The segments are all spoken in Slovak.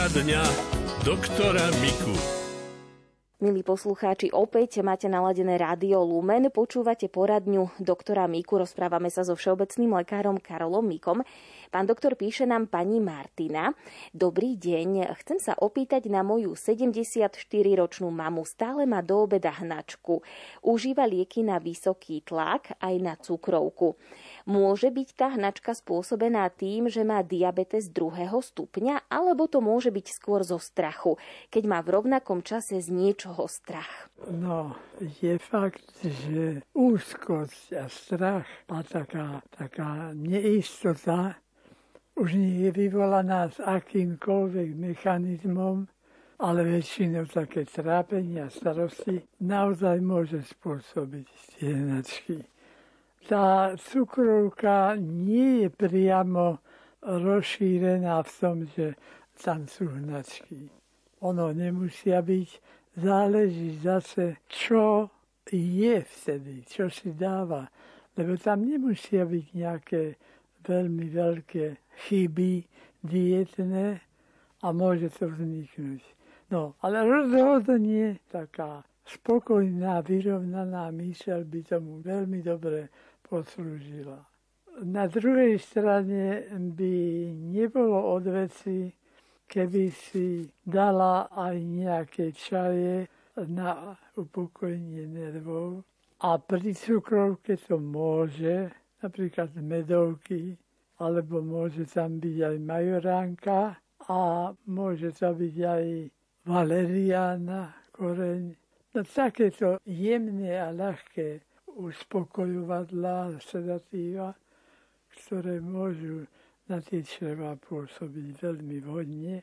Poradňa doktora Miku. Milí poslucháči, opäť máte naladené rádio Lumen, počúvate poradňu doktora Miku, rozprávame sa so všeobecným lekárom Karolom Mikom. Pán doktor píše nám pani Martina. Dobrý deň, chcem sa opýtať na moju 74-ročnú mamu. Stále má do obeda hnačku. Užíva lieky na vysoký tlak aj na cukrovku. Môže byť tá hnačka spôsobená tým, že má diabetes druhého stupňa, alebo to môže byť skôr zo strachu, keď má v rovnakom čase z niečoho strach? No, je fakt, že úzkosť a strach a taká, taká neistota už nie je vyvolaná s akýmkoľvek mechanizmom, ale väčšinou také trápenia starosti naozaj môže spôsobiť tie hnačky. Tá cukrovka nie je priamo rozšírená v tom, že tam sú hnačky. Ono nemusia byť, záleží zase, čo je vtedy, čo si dáva. Lebo tam nemusia byť nejaké veľmi veľké chyby dietné a môže to vzniknúť. No, ale rozhodne taká spokojná, vyrovnaná myseľ by tomu veľmi dobre poslúžila. Na druhej strane by nebolo od veci, keby si dala aj nejaké čaje na upokojenie nervov. A pri cukrovke to môže, napríklad medovky, alebo môže tam byť aj majoránka a môže tam byť aj valeriána, koreň. No takéto jemné a ľahké uspokojovadlá, sedatíva, ktoré môžu na tie čreva pôsobiť veľmi vhodne.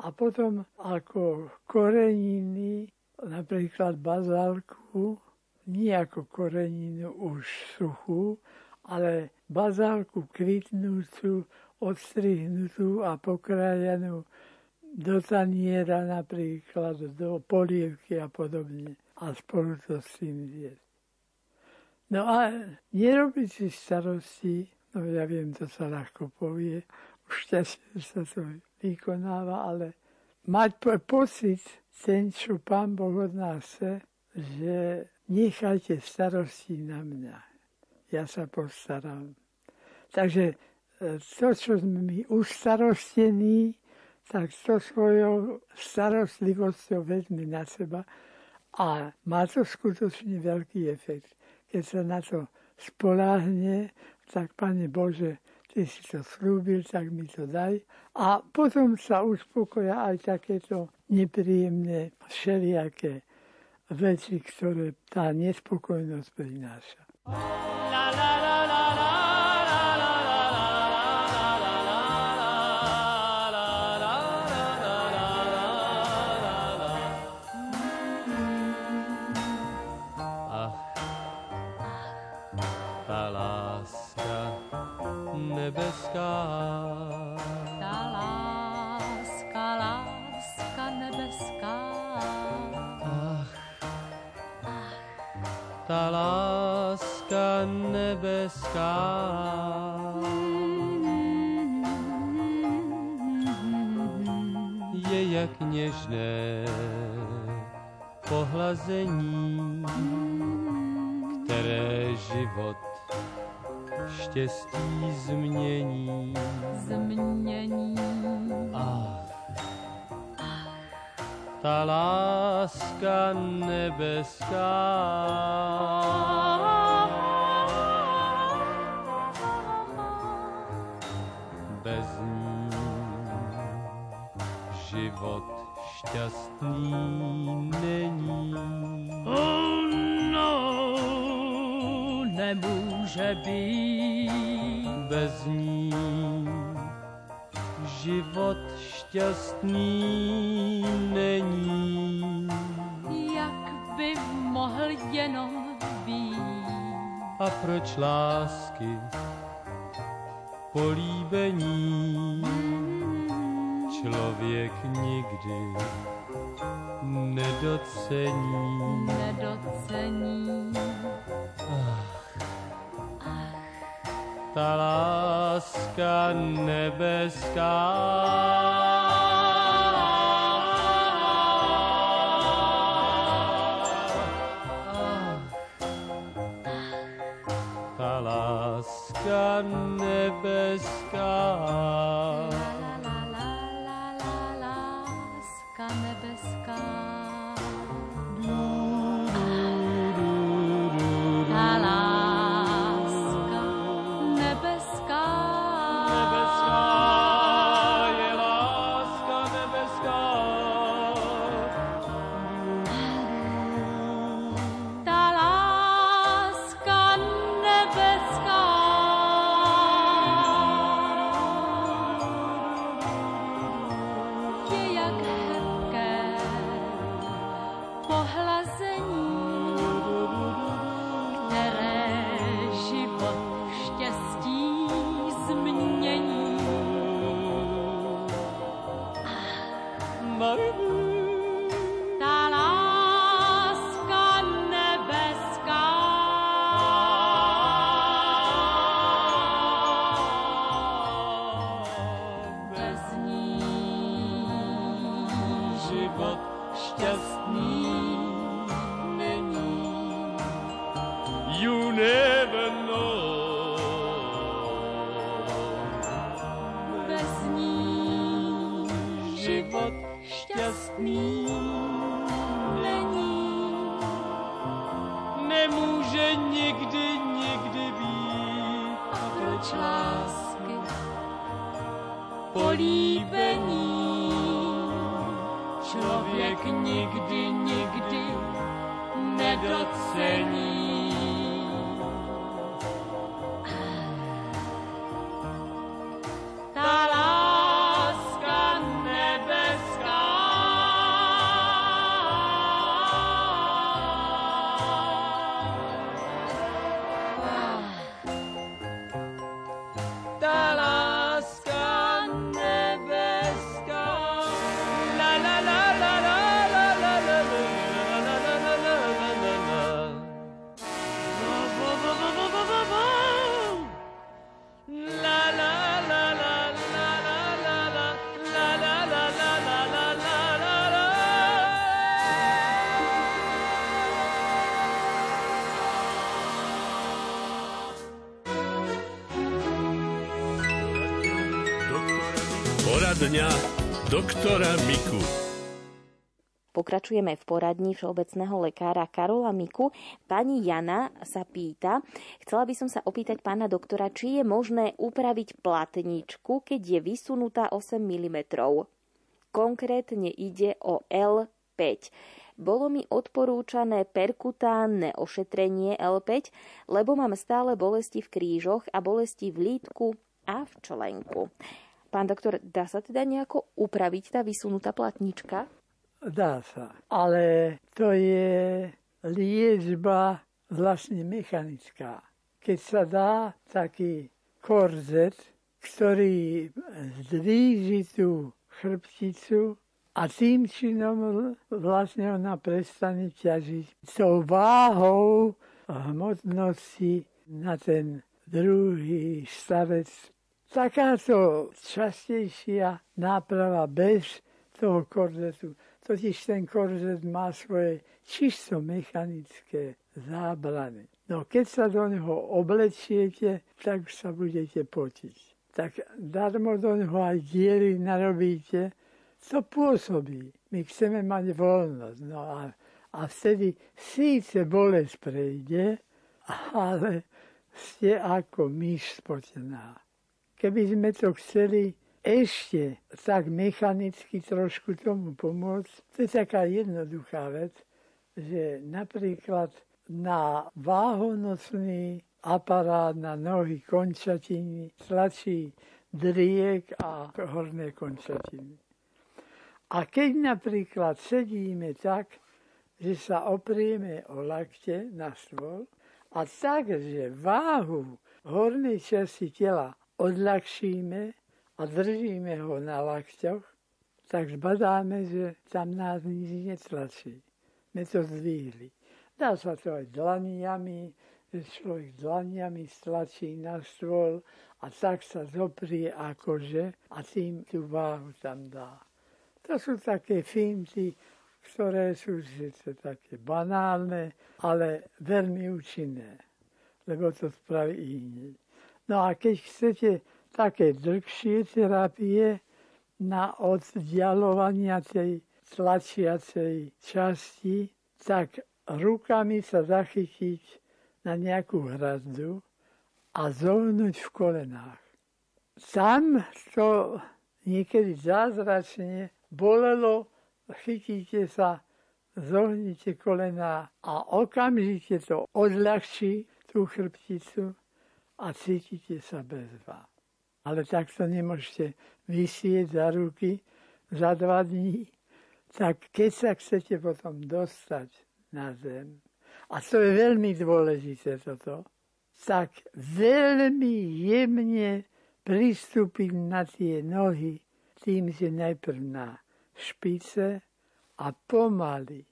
A potom ako koreniny, napríklad bazálku, nie ako koreninu už suchú, ale bazálku kvitnúcu, odstrihnutú a pokrajanú do taniera napríklad, do polievky a podobne. A spolu to s tým zjesť. No a nerobiť si starosti, no ja viem, to sa ľahko povie, už ťažšie sa to vykonáva, ale mať po- pocit, ten, čo Pán Boh od nás chce, že nechajte starosti na mňa. Ja sa postaram. Takže e, to, čo sme my ustarostení, tak to svojou starostlivosťou vezme na seba a má to skutočne veľký efekt. Keď sa na to spoláhne, tak Pane Bože, Ty si to slúbil, tak mi to daj. A potom sa uspokoja aj takéto nepríjemné všelijaké veci, ktoré tá nespokojnosť prináša. La, nebeská. Tá láska, láska nebeská. Ach, ach. tá láska nebeská. Je jak něžné pohlazení, které život štěstí změní. Změní. Ach, ta láska nebeská. Bez ní život šťastný není. Oh no, nemůže být bez ní život šťastný není. Jak by mohl jenom být? A proč lásky políbení člověk nikdy nedocení. Nedocení. Ta láska nebeská. Člověk nikdy, nikdy nedocení. Pokračujeme v poradní všeobecného lekára Karola Miku. Pani Jana sa pýta, chcela by som sa opýtať pána doktora, či je možné upraviť platničku, keď je vysunutá 8 mm. Konkrétne ide o L5. Bolo mi odporúčané perkutánne ošetrenie L5, lebo mám stále bolesti v krížoch a bolesti v lítku a v členku. Pán doktor, dá sa teda nejako upraviť tá vysunutá platnička? Dá sa. Ale to je liečba vlastne mechanická. Keď sa dá taký korzet, ktorý zdvíži tú chrbticu a tým činom vlastne ona prestane ťažiť tou váhou hmotnosti na ten druhý stavec. Takáto častejšia náprava bez toho korzetu Totiž ten korzet má svoje čisto mechanické zábrany. No keď sa do neho oblečiete, tak sa budete potiť. Tak darmo do neho aj diery narobíte, to pôsobí. My chceme mať voľnosť. No a, a vtedy síce bolesť prejde, ale ste ako myš spotená. Keby sme to chceli ešte tak mechanicky trošku tomu pomôcť, to je taká jednoduchá vec, že napríklad na váhonocný aparát na nohy končatiny tlačí driek a horné končatiny. A keď napríklad sedíme tak, že sa oprieme o lakte na stôl a tak, že váhu hornej časti tela odľahšíme a držíme ho na lakťoch, tak zbadáme, že tam nás nič netlačí. My to zdvihli. Dá sa to aj dlaniami, že človek dlaniami stlačí na stôl a tak sa zoprie akože a tým tú váhu tam dá. To sú také finty, ktoré sú síce také banálne, ale veľmi účinné, lebo to spraví iný. No a keď chcete také dlhšie terapie na oddialovania tej tlačiacej časti, tak rukami sa zachytiť na nejakú hrazdu a zohnúť v kolenách. Tam to niekedy zázračne bolelo, chytíte sa, zohnite kolená a okamžite to odľahčí tú chrbticu a cítite sa bezva. Ale takto nemôžete vysieť za ruky za dva dní. Tak keď sa chcete potom dostať na zem, a to je veľmi dôležité toto, tak veľmi jemne pristúpiť na tie nohy tým, že najprv na špice a pomaly.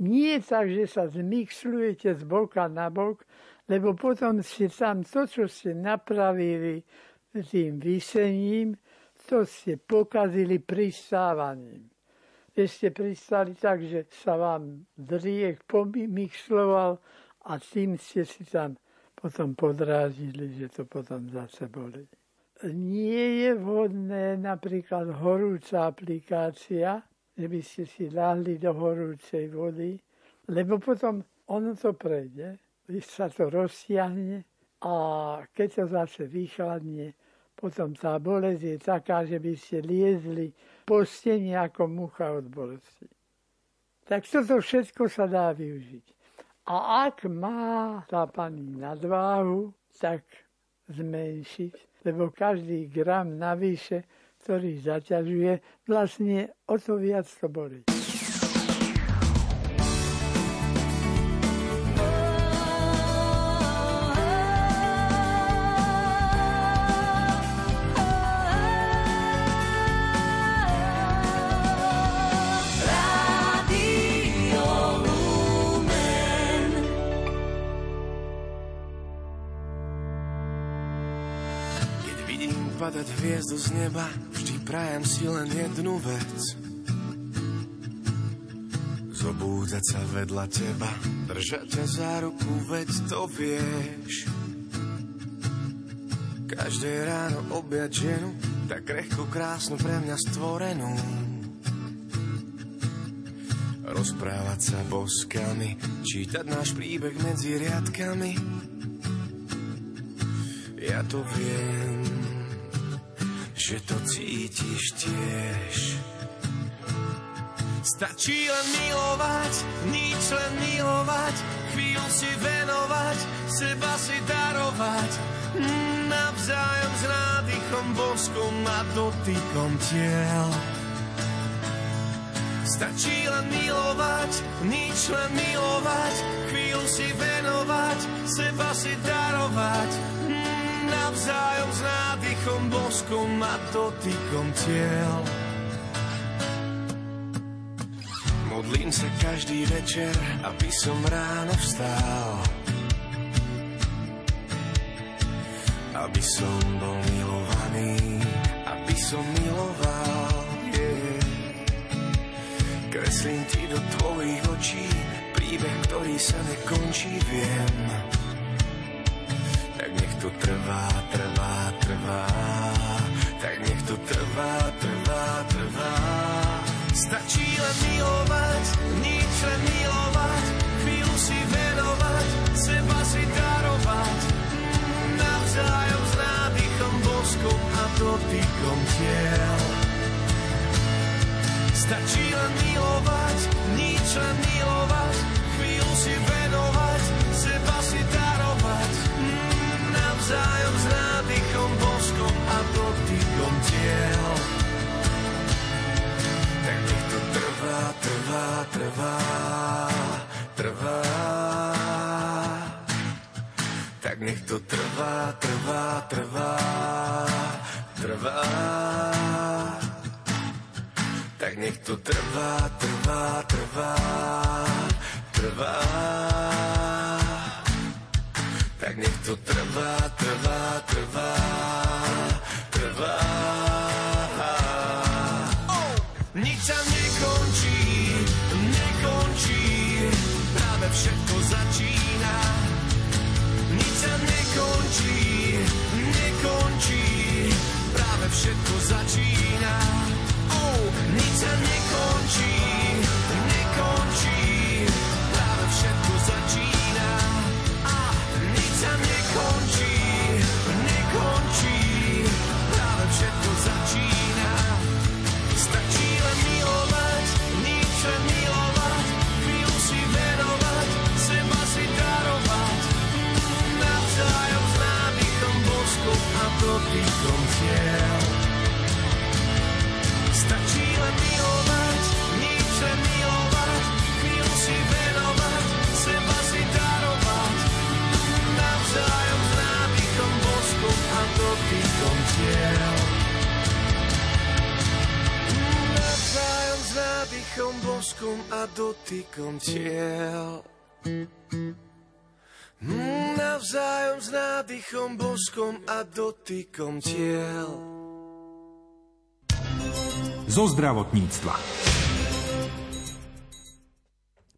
Nie tak, že sa zmixlujete z boka na bok, lebo potom ste tam to, čo ste napravili tým vysením, to ste pokazili pristávaním. Keď ste pristali tak, že sa vám driek pomixloval a tým ste si tam potom podrážili, že to potom zase boli. Nie je vhodné napríklad horúca aplikácia, že by ste si lahli do horúcej vody, lebo potom ono to prejde sa to rozsiahne a keď to zase vychladne, potom tá bolesť je taká, že by ste liezli po stene ako mucha od bolesti. Tak toto všetko sa dá využiť. A ak má tá pani nadváhu, tak zmenšiť, lebo každý gram navyše, ktorý zaťažuje, vlastne o to viac to bolí. Hviezdu z neba, vždy prajem si len jednu vec. Zobúdzať sa vedľa teba, držať ťa za ruku, veď to vieš. Každé ráno objať ženu, tak krehko krásnu pre mňa stvorenú. Rozprávať sa boskami, čítať náš príbeh medzi riadkami. Ja to viem, že to cítiš tiež. Stačí len milovať, nič len milovať, chvíľu si venovať, seba si darovať. Navzájom s nádychom, boskom a dotykom tiel. Stačí len milovať, nič len milovať, chvíľu si venovať, seba si darovať navzájom s nádychom, boskom a dotykom tiel. Modlím sa každý večer, aby som ráno vstal. Aby som bol milovaný, aby som miloval. Yeah. Kreslím ti do tvojich očí príbeh, ktorý sa nekončí, viem to trvá, trvá, trvá, tak nech to trvá, trvá, trvá. Stačí len milovať, nič len milovať, chvíľu si venovať, seba si darovať. Navzájom s nádychom, boskom a dotykom tiel. Stačí len milovať, nič len milovať, chvíľu si venovať, navzájom s nádychom, boskom a dotykom tiel. Tak nech to trvá, trvá, trvá, trvá. Tak nech to trvá, trvá, trvá, trvá. Tak nech to trvá, trvá, trvá, trvá tak nech to trvá, trvá, trvá, trvá. Oh! Nič sa nekončí, nekončí, práve všetko začína. Nič sa nekončí, nekončí, práve všetko začína. Oh! Nič sa nekončí. Dotýkom tiel. Navzájom s nádychom, boskom a dotýkom tiel. Navzájom s nádychom, boskom a dotykom tiel. Zo zdravotníctva.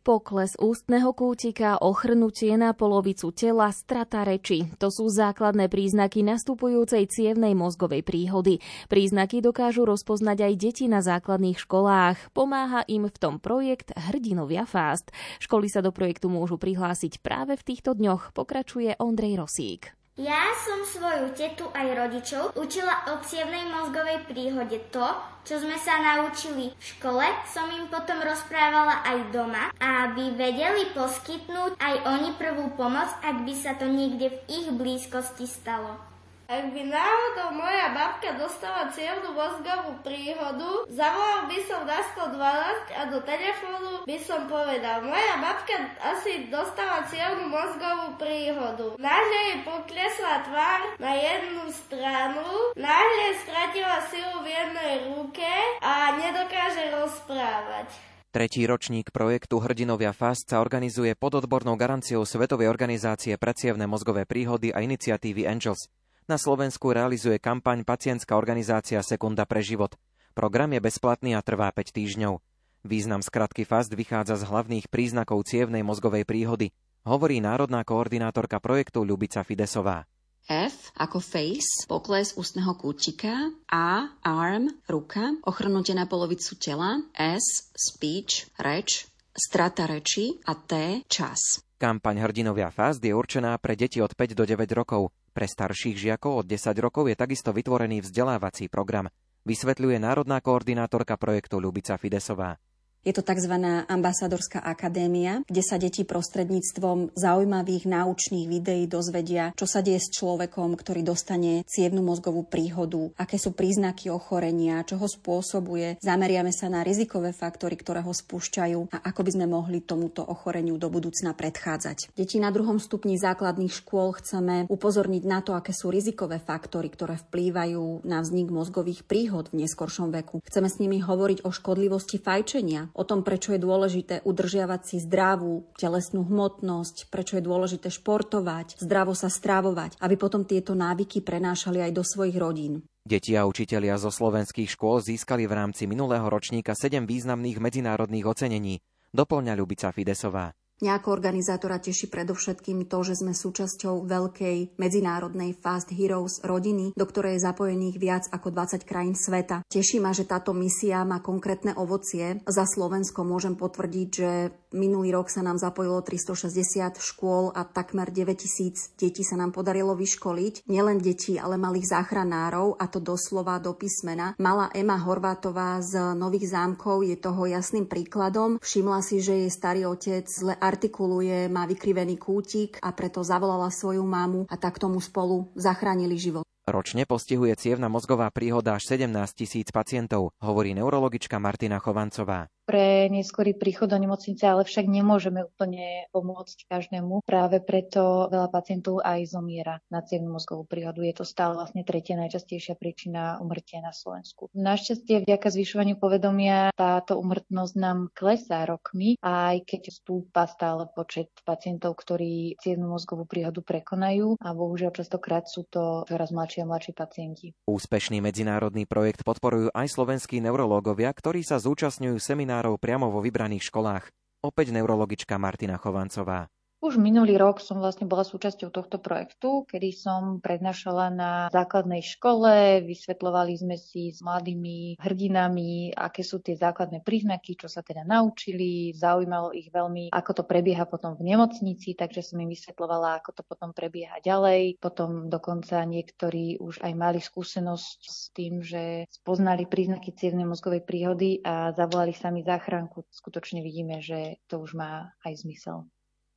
Pokles ústneho kútika, ochrnutie na polovicu tela, strata reči. To sú základné príznaky nastupujúcej cievnej mozgovej príhody. Príznaky dokážu rozpoznať aj deti na základných školách. Pomáha im v tom projekt Hrdinovia Fast. Školy sa do projektu môžu prihlásiť práve v týchto dňoch, pokračuje Ondrej Rosík. Ja som svoju tetu aj rodičov učila o cievnej mozgovej príhode. To, čo sme sa naučili v škole, som im potom rozprávala aj doma, aby vedeli poskytnúť aj oni prvú pomoc, ak by sa to niekde v ich blízkosti stalo. Ak by náhodou moja babka dostala cievnu mozgovú príhodu, zavolal by som na 112 a do telefónu by som povedal, moja babka asi dostala cievnu mozgovú príhodu. Náhle jej poklesla tvár na jednu stranu, náhle stratila silu v jednej ruke a nedokáže rozprávať. Tretí ročník projektu Hrdinovia FAST sa organizuje pod odbornou garanciou Svetovej organizácie pre cievne mozgové príhody a iniciatívy Angels. Na Slovensku realizuje kampaň pacientská organizácia Sekunda pre život. Program je bezplatný a trvá 5 týždňov. Význam skratky FAST vychádza z hlavných príznakov cievnej mozgovej príhody, hovorí národná koordinátorka projektu Ľubica Fidesová. F ako face, pokles ústneho kúčika, A arm, ruka, ochrnutie na polovicu tela, S speech, reč, strata reči a T čas. Kampaň Hrdinovia FAST je určená pre deti od 5 do 9 rokov. Pre starších žiakov od 10 rokov je takisto vytvorený vzdelávací program, vysvetľuje národná koordinátorka projektu Ľubica Fidesová. Je to tzv. ambasadorská akadémia, kde sa deti prostredníctvom zaujímavých náučných videí dozvedia, čo sa deje s človekom, ktorý dostane cievnu mozgovú príhodu, aké sú príznaky ochorenia, čo ho spôsobuje. Zameriame sa na rizikové faktory, ktoré ho spúšťajú a ako by sme mohli tomuto ochoreniu do budúcna predchádzať. Deti na druhom stupni základných škôl chceme upozorniť na to, aké sú rizikové faktory, ktoré vplývajú na vznik mozgových príhod v neskoršom veku. Chceme s nimi hovoriť o škodlivosti fajčenia, o tom, prečo je dôležité udržiavať si zdravú telesnú hmotnosť, prečo je dôležité športovať, zdravo sa strávovať, aby potom tieto návyky prenášali aj do svojich rodín. Deti a učitelia zo slovenských škôl získali v rámci minulého ročníka 7 významných medzinárodných ocenení, doplňa Ľubica Fidesová. Mňa ako organizátora teší predovšetkým to, že sme súčasťou veľkej medzinárodnej Fast Heroes rodiny, do ktorej je zapojených viac ako 20 krajín sveta. Teší ma, že táto misia má konkrétne ovocie. Za Slovensko môžem potvrdiť, že minulý rok sa nám zapojilo 360 škôl a takmer 9000 detí sa nám podarilo vyškoliť. Nielen detí, ale malých záchranárov a to doslova do písmena. Mala Ema Horvátová z Nových zámkov je toho jasným príkladom. Všimla si, že jej starý otec zle artikuluje, má vykrivený kútik a preto zavolala svoju mamu a tak tomu spolu zachránili život. Ročne postihuje cievna mozgová príhoda až 17 tisíc pacientov, hovorí neurologička Martina Chovancová pre neskorý príchod do nemocnice, ale však nemôžeme úplne pomôcť každému. Práve preto veľa pacientov aj zomiera na cievnú mozgovú príhodu. Je to stále vlastne tretia najčastejšia príčina umrtia na Slovensku. Našťastie vďaka zvyšovaniu povedomia táto umrtnosť nám klesá rokmi, aj keď stúpa stále počet pacientov, ktorí cievnú mozgovú príhodu prekonajú a bohužiaľ častokrát sú to čoraz mladší a mladší pacienti. Úspešný medzinárodný projekt podporujú aj slovenskí neurológovia, ktorí sa zúčastňujú seminárov seminárov priamo vo vybraných školách. Opäť neurologička Martina Chovancová. Už minulý rok som vlastne bola súčasťou tohto projektu, kedy som prednášala na základnej škole, vysvetľovali sme si s mladými hrdinami, aké sú tie základné príznaky, čo sa teda naučili, zaujímalo ich veľmi, ako to prebieha potom v nemocnici, takže som im vysvetľovala, ako to potom prebieha ďalej. Potom dokonca niektorí už aj mali skúsenosť s tým, že spoznali príznaky cievnej mozgovej príhody a zavolali sami záchranku. Skutočne vidíme, že to už má aj zmysel.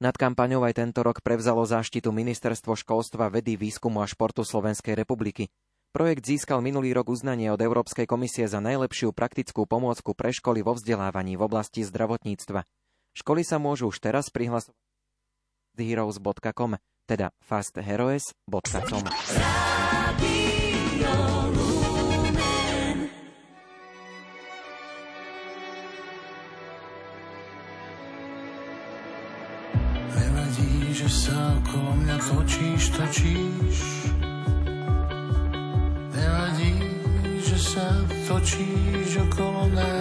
Nad kampaňou aj tento rok prevzalo záštitu Ministerstvo školstva, vedy, výskumu a športu Slovenskej republiky. Projekt získal minulý rok uznanie od Európskej komisie za najlepšiu praktickú pomôcku pre školy vo vzdelávaní v oblasti zdravotníctva. Školy sa môžu už teraz prihlasovať heroes.com, teda fastheroes.com. že sa okolo mňa točíš, točíš. Nevadí, že sa točíš okolo nás.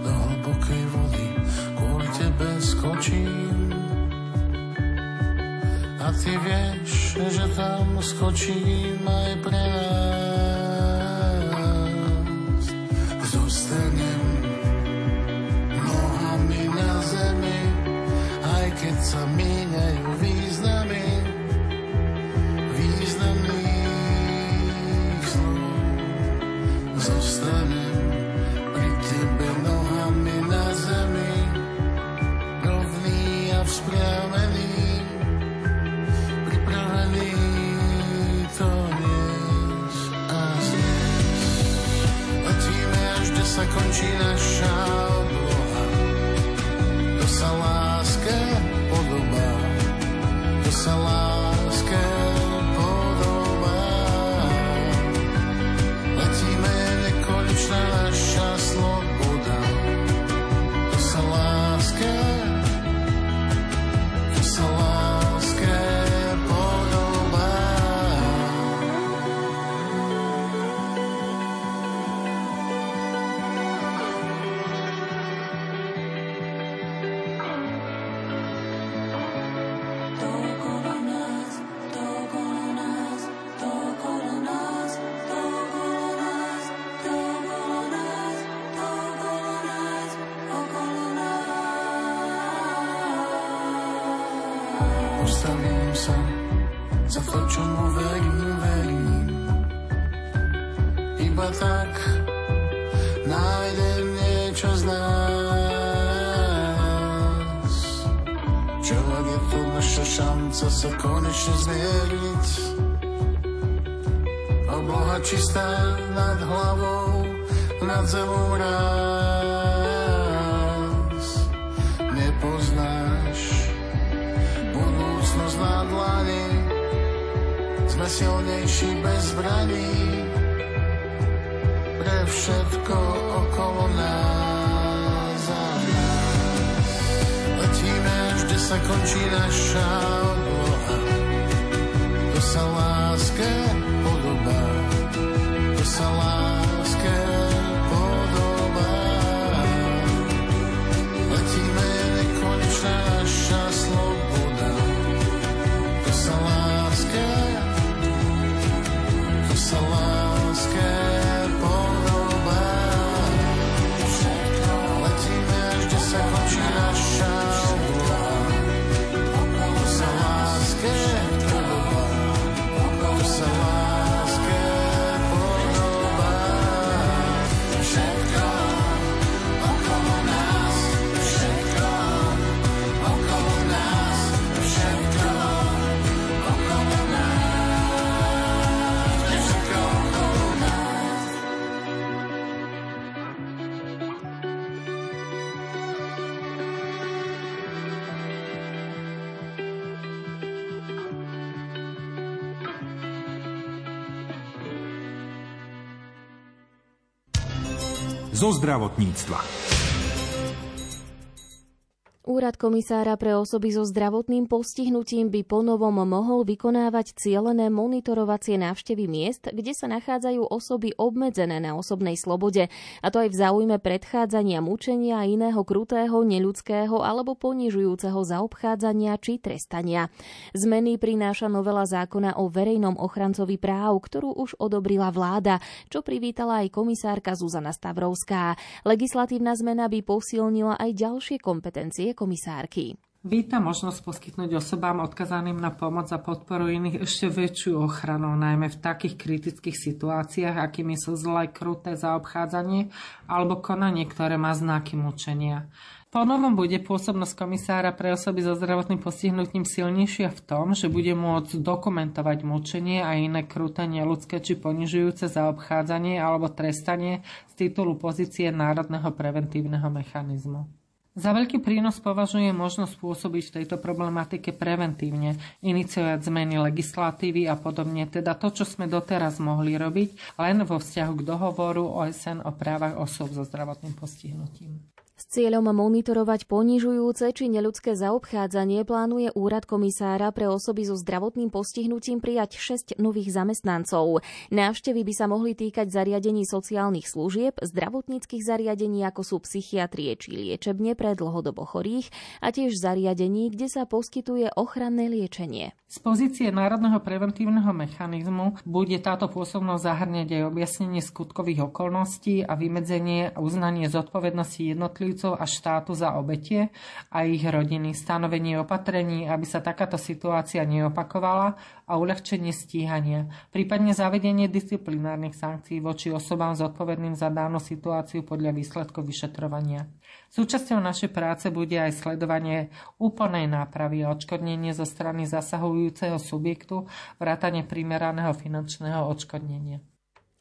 Do hlbokej vody kvôli tebe skočím. A ty vieš, že tam skočím aj pre nás Aj keď Postavím sa za to, čomu verím, verím. Iba tak nájdem niečo z nás. Čo ak je to naša šanca sa konečne zmieriť? Obloha čistá nad hlavou, nad zemou raz. Sme silnejší bez zbraní. Pre všetko okolo nás a nás. Letíme kde sa končí naša obloha. To sa láske podobá. To sa láske Zo zdravotníctva. Úrad komisára pre osoby so zdravotným postihnutím by ponovom mohol vykonávať cielené monitorovacie návštevy miest, kde sa nachádzajú osoby obmedzené na osobnej slobode, a to aj v záujme predchádzania mučenia a iného krutého, neľudského alebo ponižujúceho zaobchádzania či trestania. Zmeny prináša novela zákona o verejnom ochrancovi práv, ktorú už odobrila vláda, čo privítala aj komisárka Zuzana Stavrovská. Legislatívna zmena by posilnila aj ďalšie kompetencie komisárky. Víta možnosť poskytnúť osobám odkazaným na pomoc a podporu iných ešte väčšiu ochranu, najmä v takých kritických situáciách, akými sú zlé, kruté zaobchádzanie alebo konanie, ktoré má znaky mučenia. Ponovom bude pôsobnosť komisára pre osoby so zdravotným postihnutím silnejšia v tom, že bude môcť dokumentovať mučenie a iné kruté, neludské či ponižujúce zaobchádzanie alebo trestanie z titulu pozície Národného preventívneho mechanizmu. Za veľký prínos považuje možnosť pôsobiť v tejto problematike preventívne, iniciovať zmeny legislatívy a podobne, teda to, čo sme doteraz mohli robiť, len vo vzťahu k dohovoru OSN o právach osôb so zdravotným postihnutím. S cieľom monitorovať ponižujúce či neľudské zaobchádzanie plánuje úrad komisára pre osoby so zdravotným postihnutím prijať 6 nových zamestnancov. Návštevy by sa mohli týkať zariadení sociálnych služieb, zdravotníckých zariadení ako sú psychiatrie či liečebne pre dlhodobo chorých a tiež zariadení, kde sa poskytuje ochranné liečenie. Z pozície Národného preventívneho mechanizmu bude táto pôsobnosť zahrňať aj objasnenie skutkových okolností a vymedzenie a uznanie zodpovednosti jednotlivých jednotlivcov a štátu za obetie a ich rodiny, stanovenie opatrení, aby sa takáto situácia neopakovala a uľahčenie stíhania, prípadne zavedenie disciplinárnych sankcií voči osobám zodpovedným za danú situáciu podľa výsledkov vyšetrovania. Súčasťou našej práce bude aj sledovanie úplnej nápravy a odškodnenie zo strany zasahujúceho subjektu vrátane primeraného finančného odškodnenia.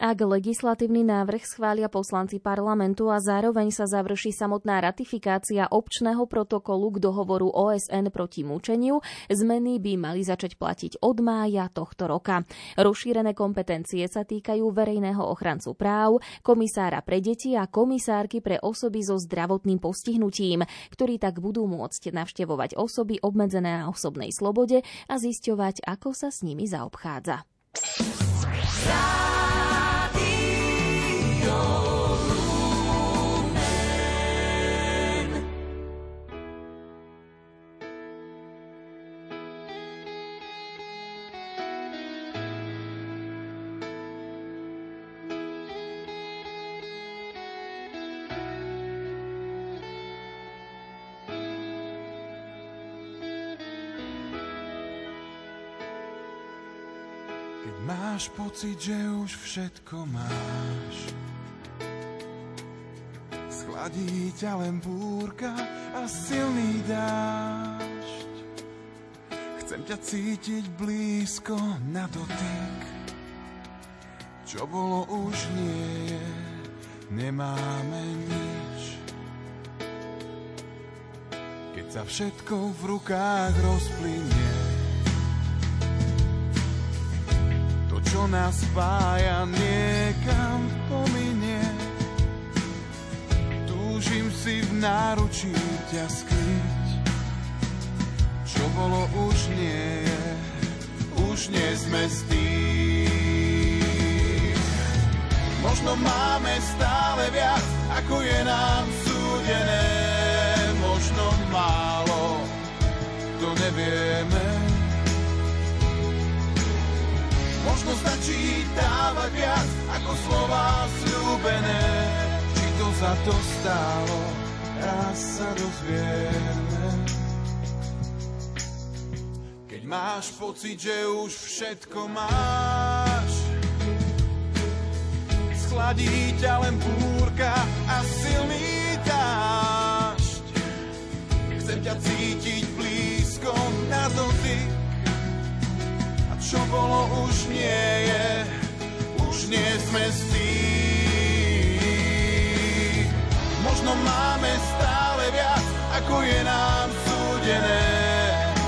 Ak legislatívny návrh schvália poslanci parlamentu a zároveň sa završí samotná ratifikácia občného protokolu k dohovoru OSN proti mučeniu, zmeny by mali začať platiť od mája tohto roka. Rozšírené kompetencie sa týkajú verejného ochrancu práv, komisára pre deti a komisárky pre osoby so zdravotným postihnutím, ktorí tak budú môcť navštevovať osoby obmedzené na osobnej slobode a zisťovať, ako sa s nimi zaobchádza. Pocit, že už všetko máš. Schladí ťa len búrka a silný dážď. Chcem ťa cítiť blízko na dotyk. Čo bolo už nie je, nemáme nič. Keď sa všetko v rukách rozplynie čo nás spája, niekam pominie. Túžim si v náručí ťa skryť, čo bolo už nie už nie sme s tým. Možno máme stále viac, ako je nám súdené, možno málo, to nevieme Možno stačí dávať viac ako slova sľúbené. Či to za to stálo, raz sa dozvieme. Keď máš pocit, že už všetko máš, schladí ťa len búrka a silný dážď. Chcem ťa cítiť blízko na dotyk, čo bolo už nie je, už nie sme tým. Možno máme stále viac, ako je nám súdené,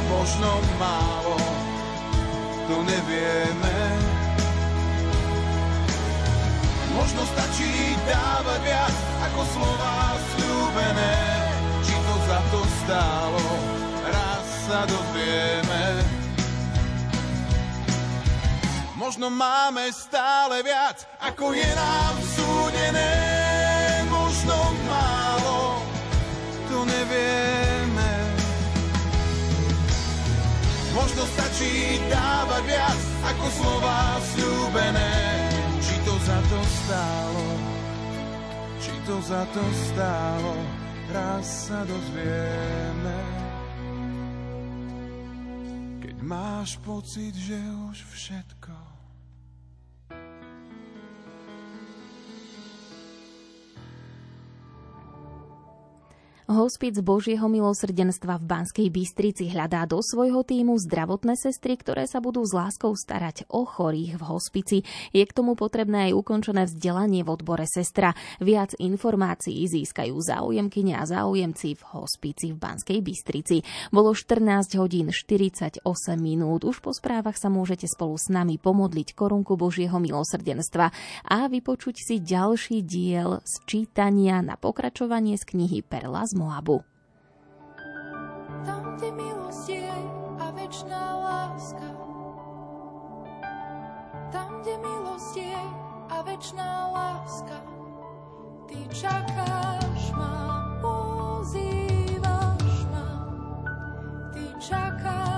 možno málo, to nevieme. Možno stačí dávať viac, ako slova slúbené, či to za to stálo, raz sa dozvieme. Možno máme stále viac, ako je nám súdené. Možno málo, to nevieme. Možno stačí dávať viac, ako slova sľúbené. Či to za to stálo, či to za to stálo, raz sa dozvieme. Máš pocit, že už všetko Hospic Božieho milosrdenstva v Banskej Bystrici hľadá do svojho týmu zdravotné sestry, ktoré sa budú s láskou starať o chorých v hospici. Je k tomu potrebné aj ukončené vzdelanie v odbore sestra. Viac informácií získajú záujemkyne a záujemci v hospici v Banskej Bystrici. Bolo 14 hodín 48 minút. Už po správach sa môžete spolu s nami pomodliť korunku Božieho milosrdenstva a vypočuť si ďalší diel z čítania na pokračovanie z knihy Perla z Moabu. Tam, kde milosť je a večná láska. Tam, kde milosť je a večná láska. Ty čakáš ma, pozývaš ma. Ty čakáš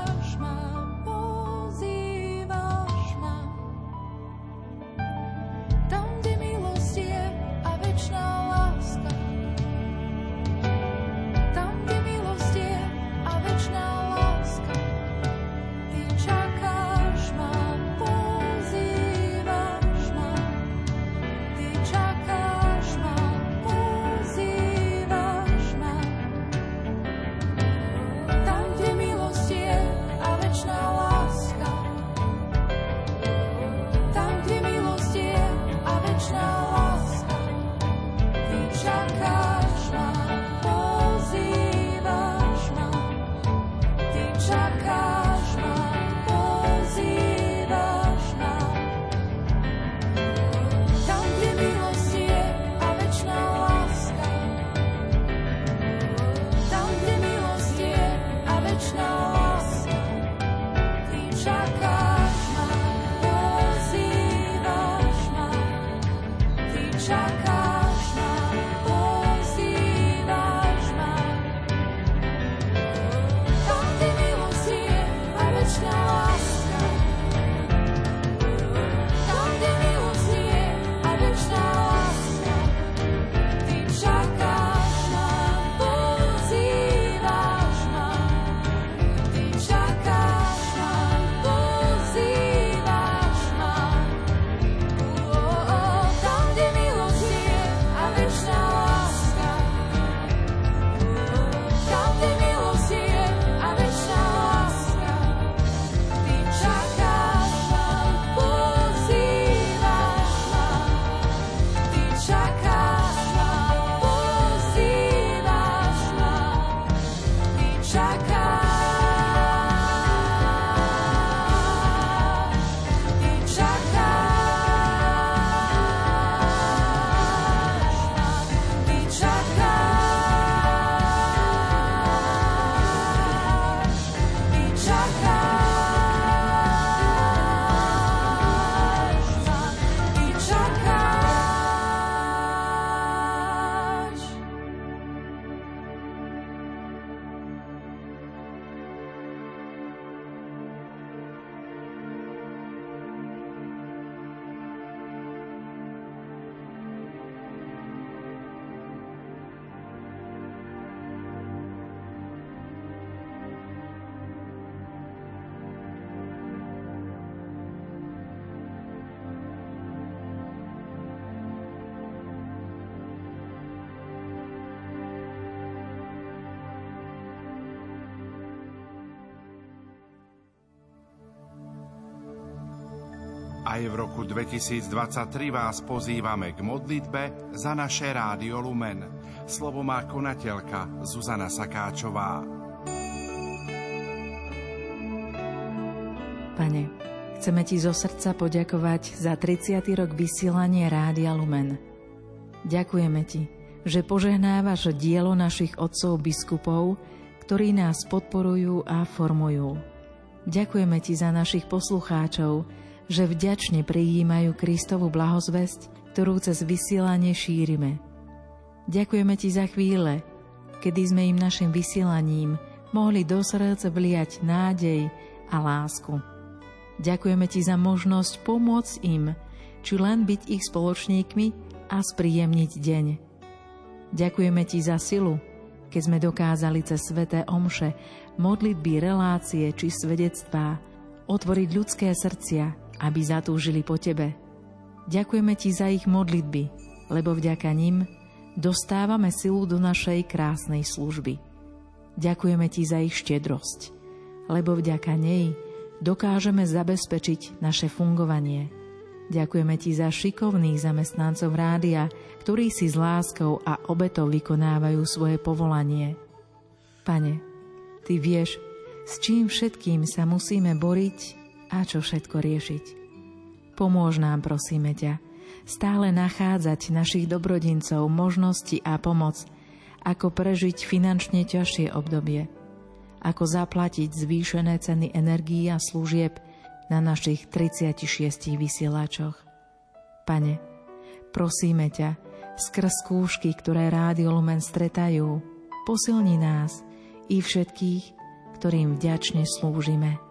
Aj v roku 2023 vás pozývame k modlitbe za naše Rádio Lumen. Slovo má konateľka Zuzana Sakáčová. Pane, chceme Ti zo srdca poďakovať za 30. rok vysielania Rádia Lumen. Ďakujeme Ti, že požehnávaš dielo našich otcov biskupov, ktorí nás podporujú a formujú. Ďakujeme Ti za našich poslucháčov, že vďačne prijímajú Kristovu blahozvesť, ktorú cez vysielanie šírime. Ďakujeme Ti za chvíle, kedy sme im našim vysielaním mohli do srdc vliať nádej a lásku. Ďakujeme Ti za možnosť pomôcť im, či len byť ich spoločníkmi a spríjemniť deň. Ďakujeme Ti za silu, keď sme dokázali cez sveté omše, modlitby, relácie či svedectvá otvoriť ľudské srdcia, aby zatúžili po Tebe. Ďakujeme Ti za ich modlitby, lebo vďaka nim dostávame silu do našej krásnej služby. Ďakujeme Ti za ich štedrosť, lebo vďaka nej dokážeme zabezpečiť naše fungovanie. Ďakujeme Ti za šikovných zamestnancov rádia, ktorí si s láskou a obetou vykonávajú svoje povolanie. Pane, Ty vieš, s čím všetkým sa musíme boriť a čo všetko riešiť. Pomôž nám, prosíme ťa, stále nachádzať našich dobrodincov, možnosti a pomoc, ako prežiť finančne ťažšie obdobie, ako zaplatiť zvýšené ceny energií a služieb na našich 36 vysielačoch. Pane, prosíme ťa, skrz skúšky, ktoré Rádio Lumen stretajú, posilni nás i všetkých, ktorým vďačne slúžime.